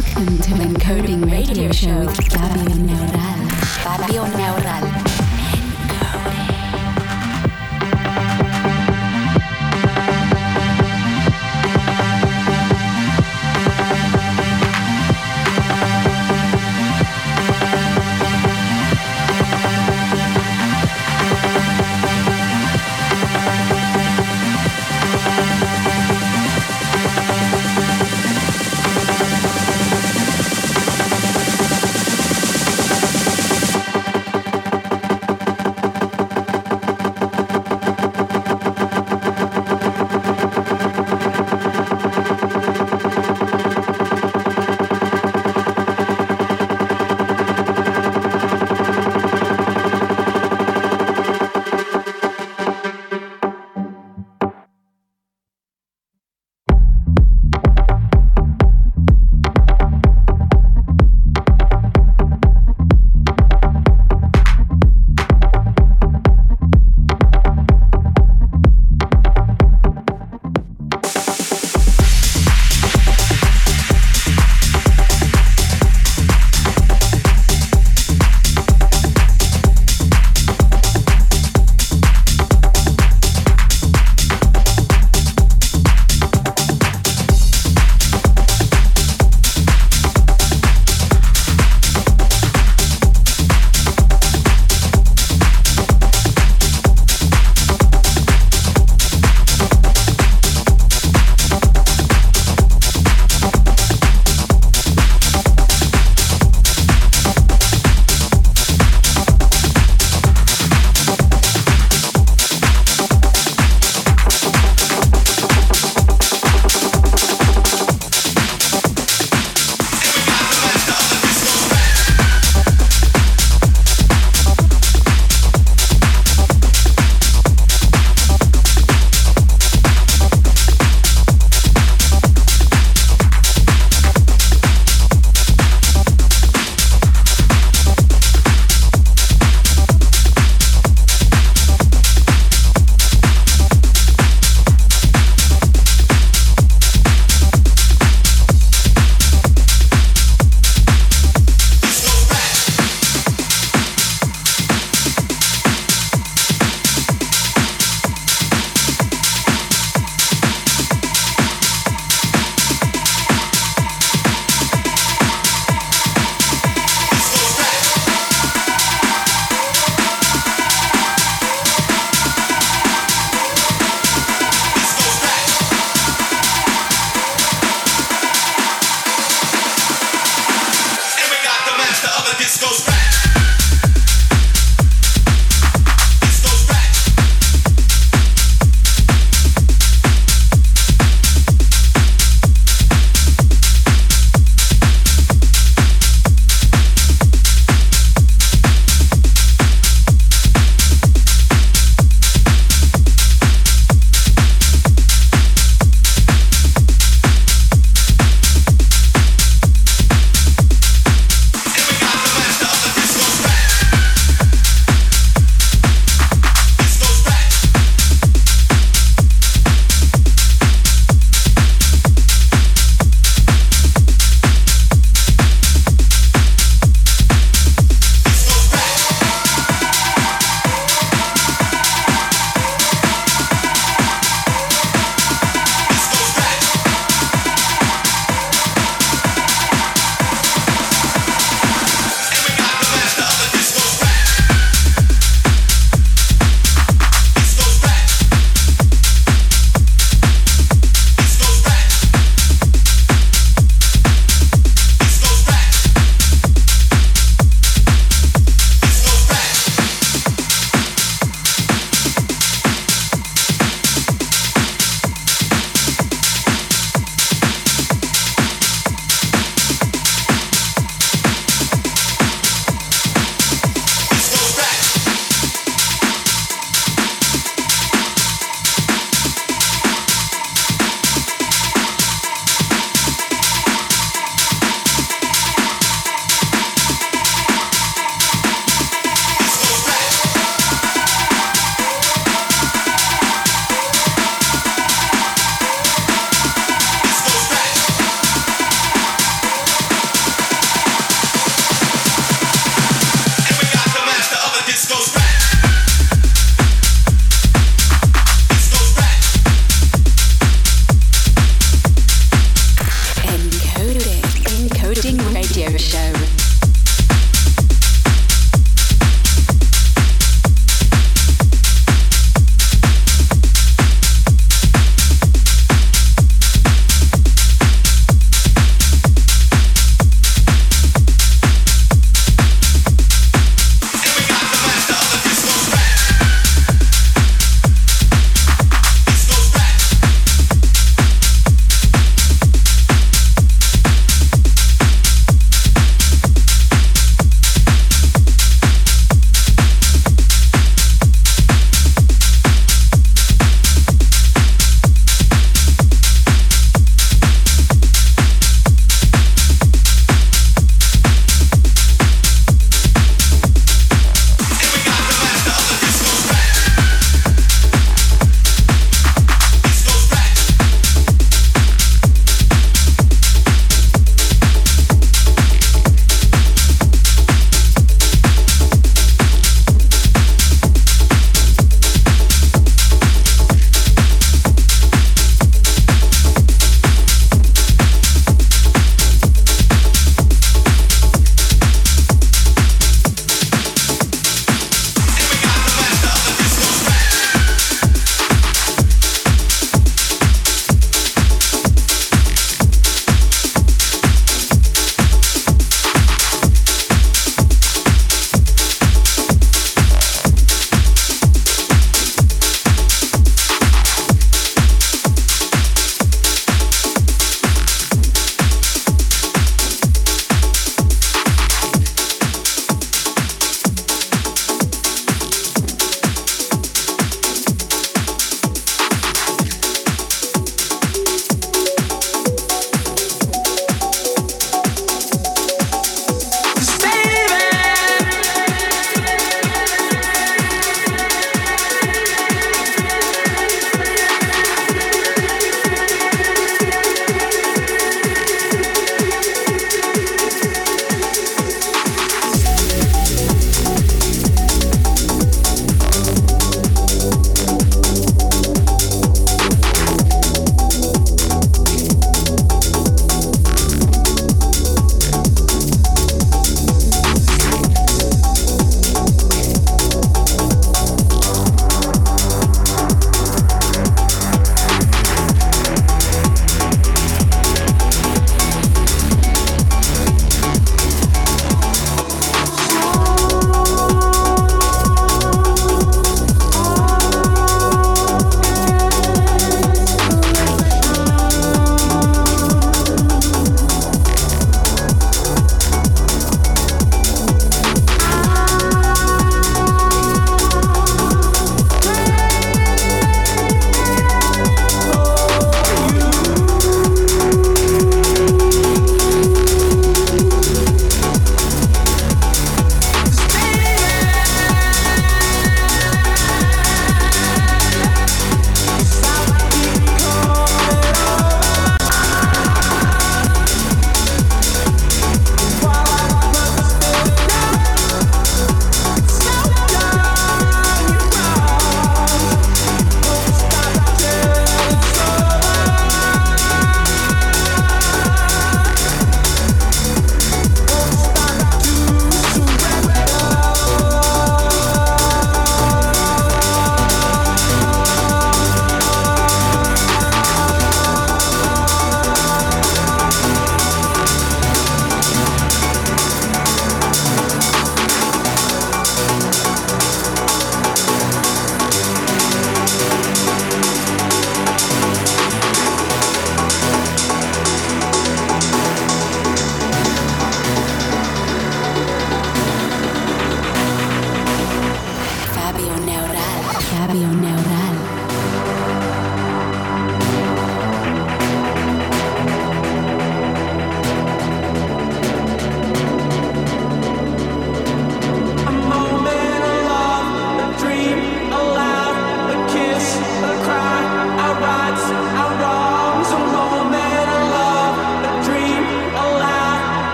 Welcome to Encoding Radio Show with Fabio Neural. Fabio Neural.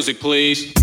Music, please.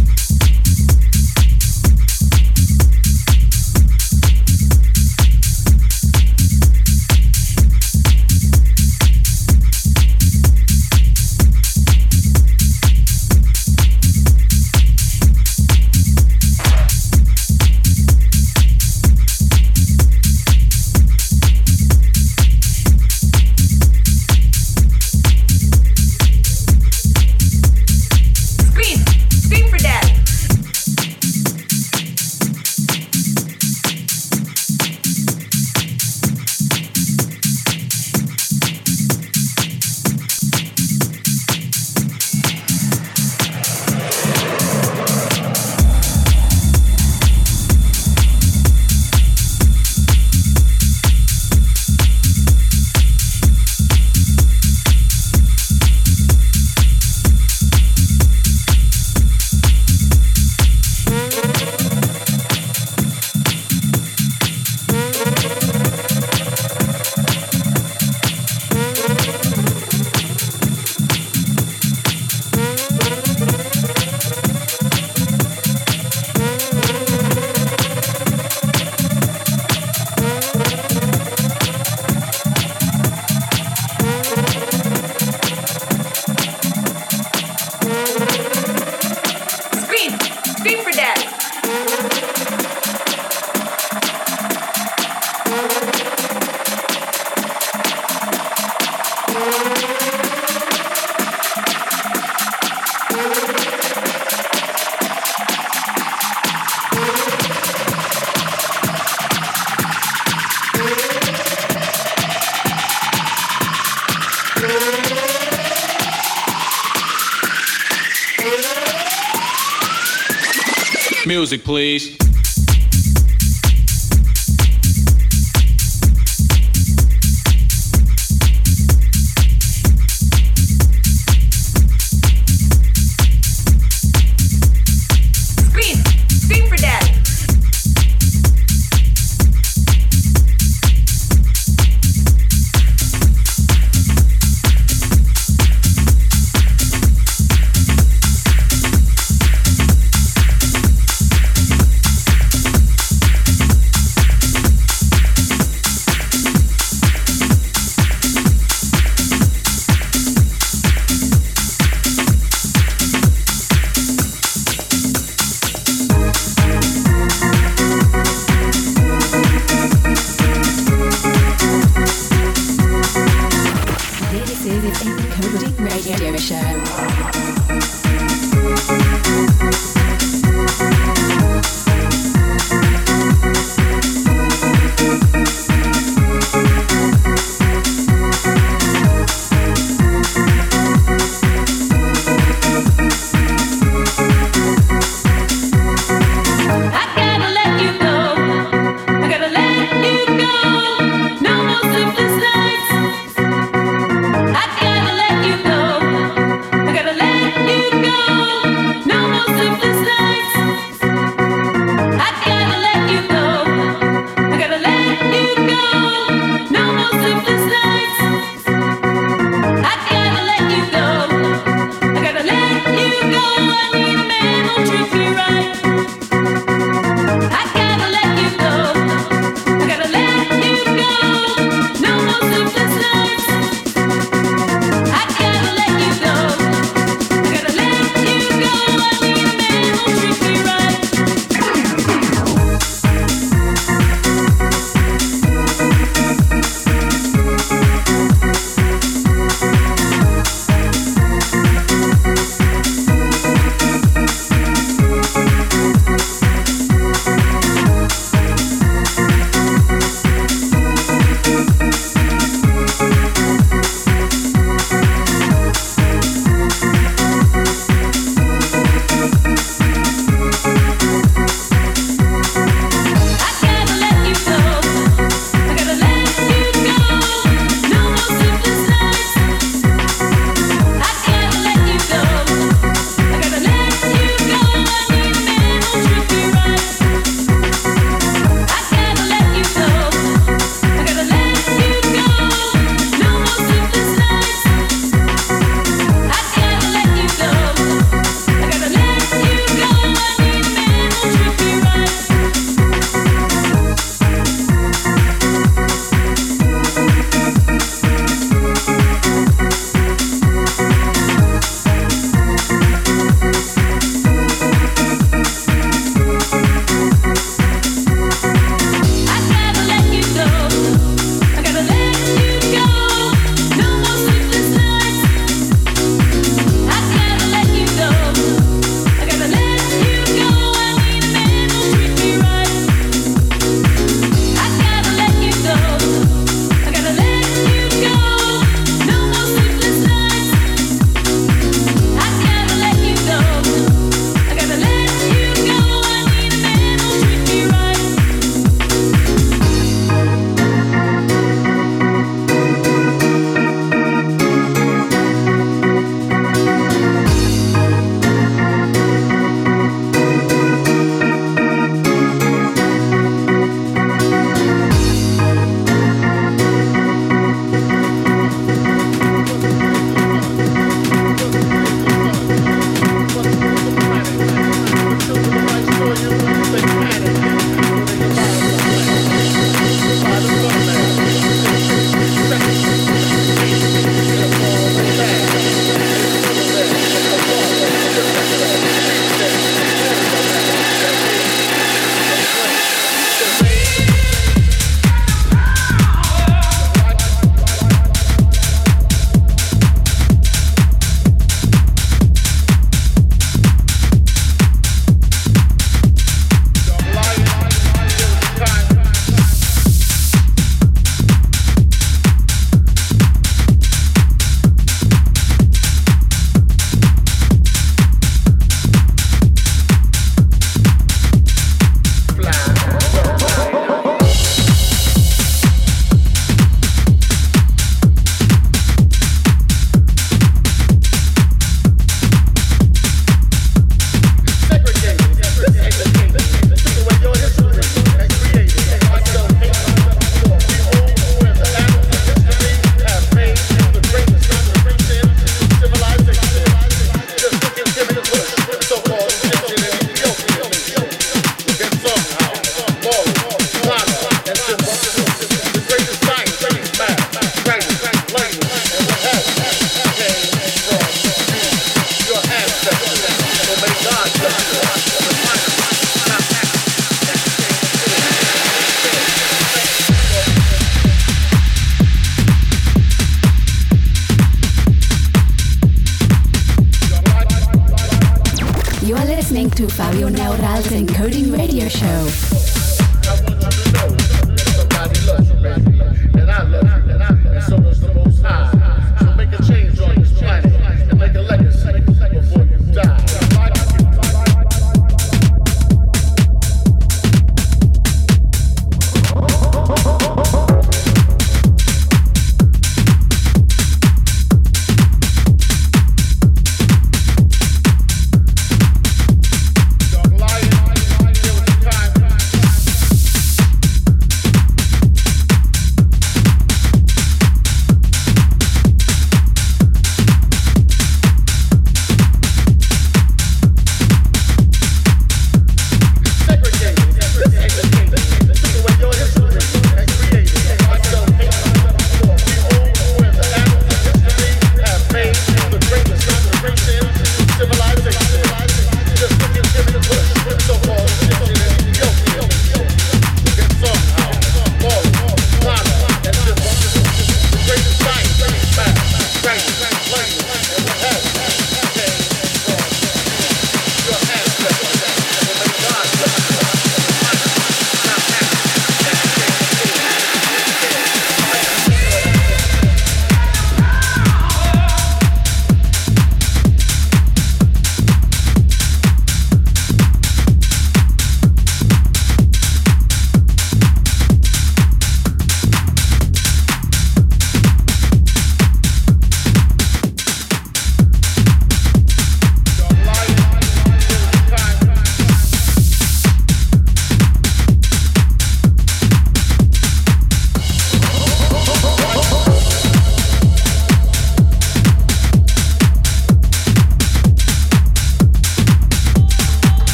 Music, please.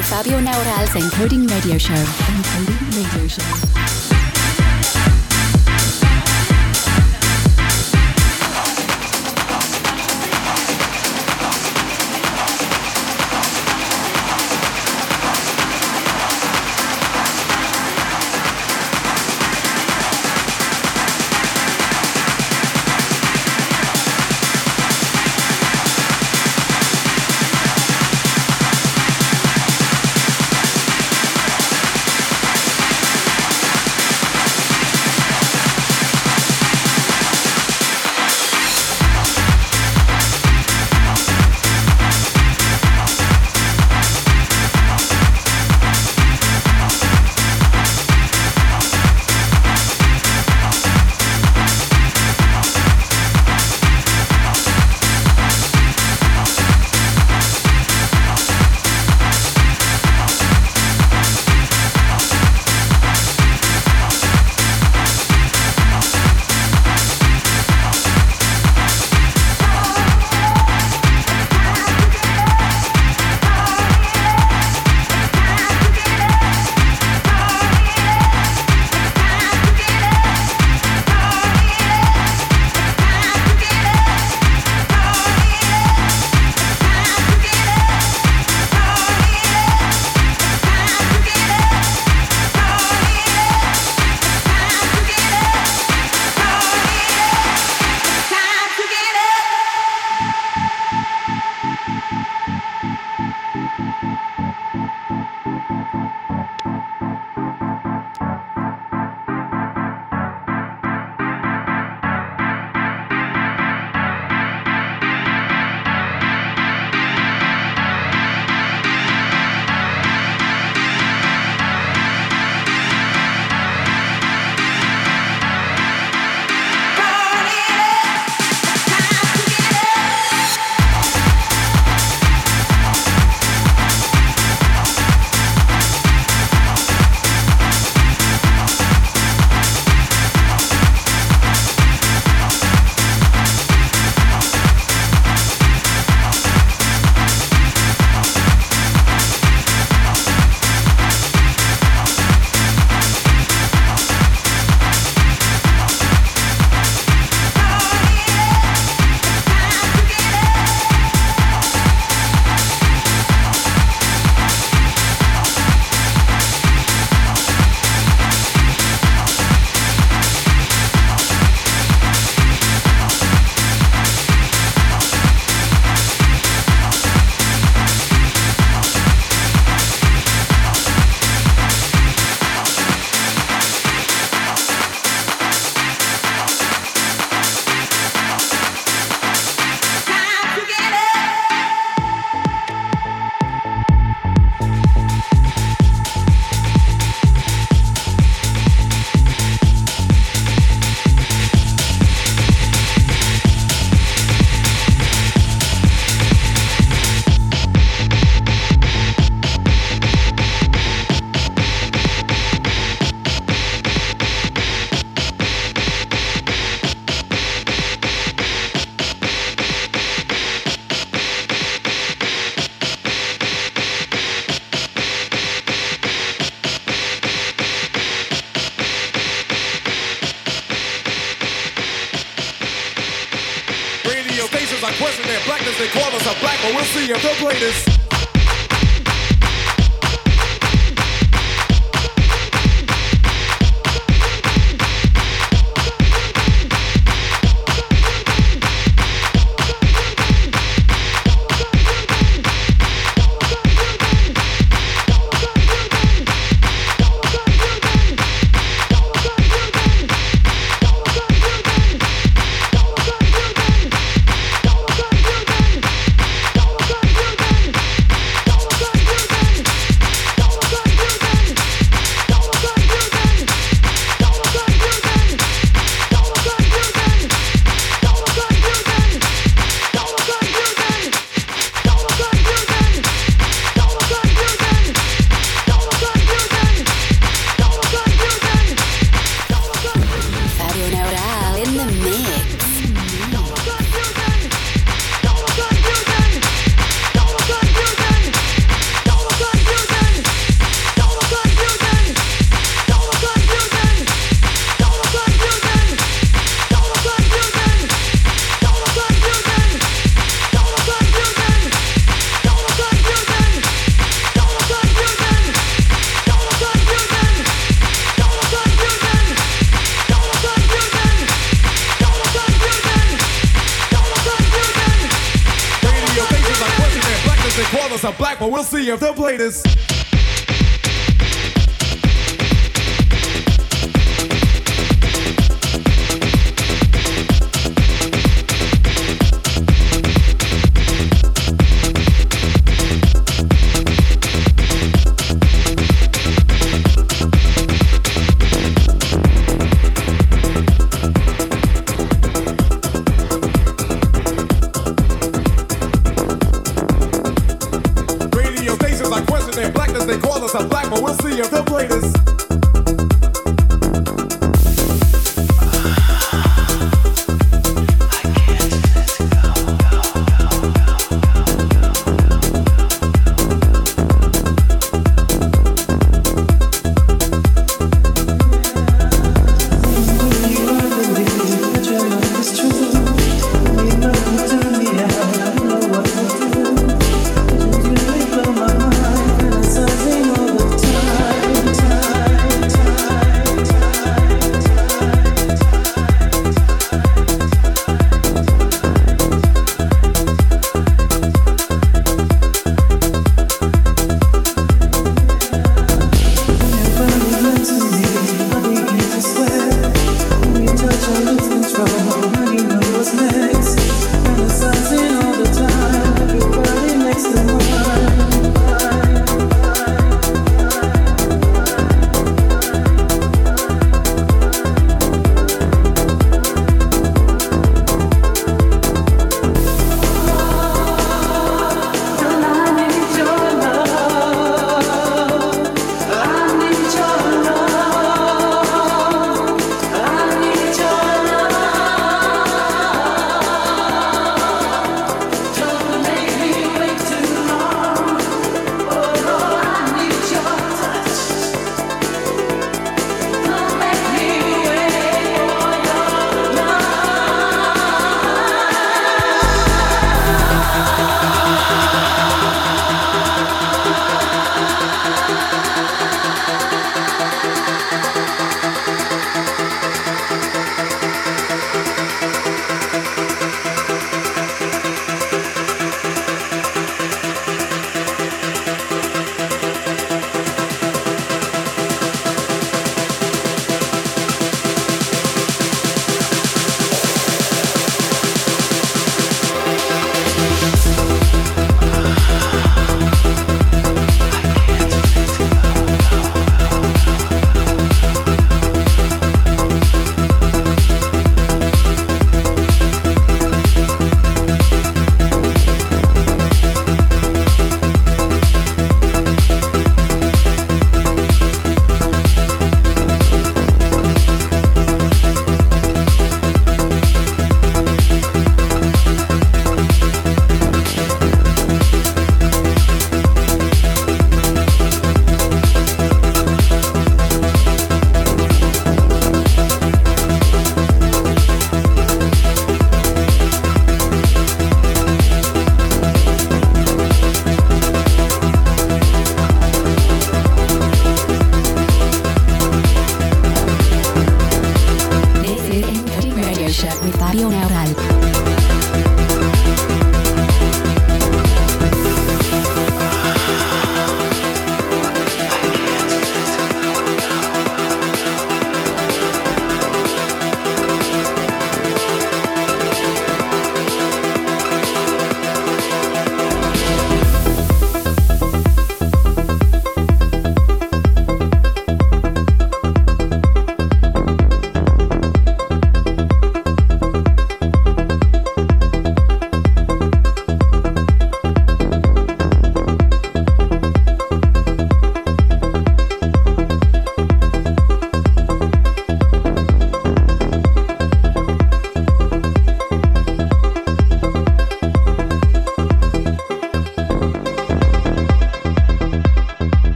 To Fabio Neural's Encoding Radio Show. Encoding Radio Show. see of the greatest.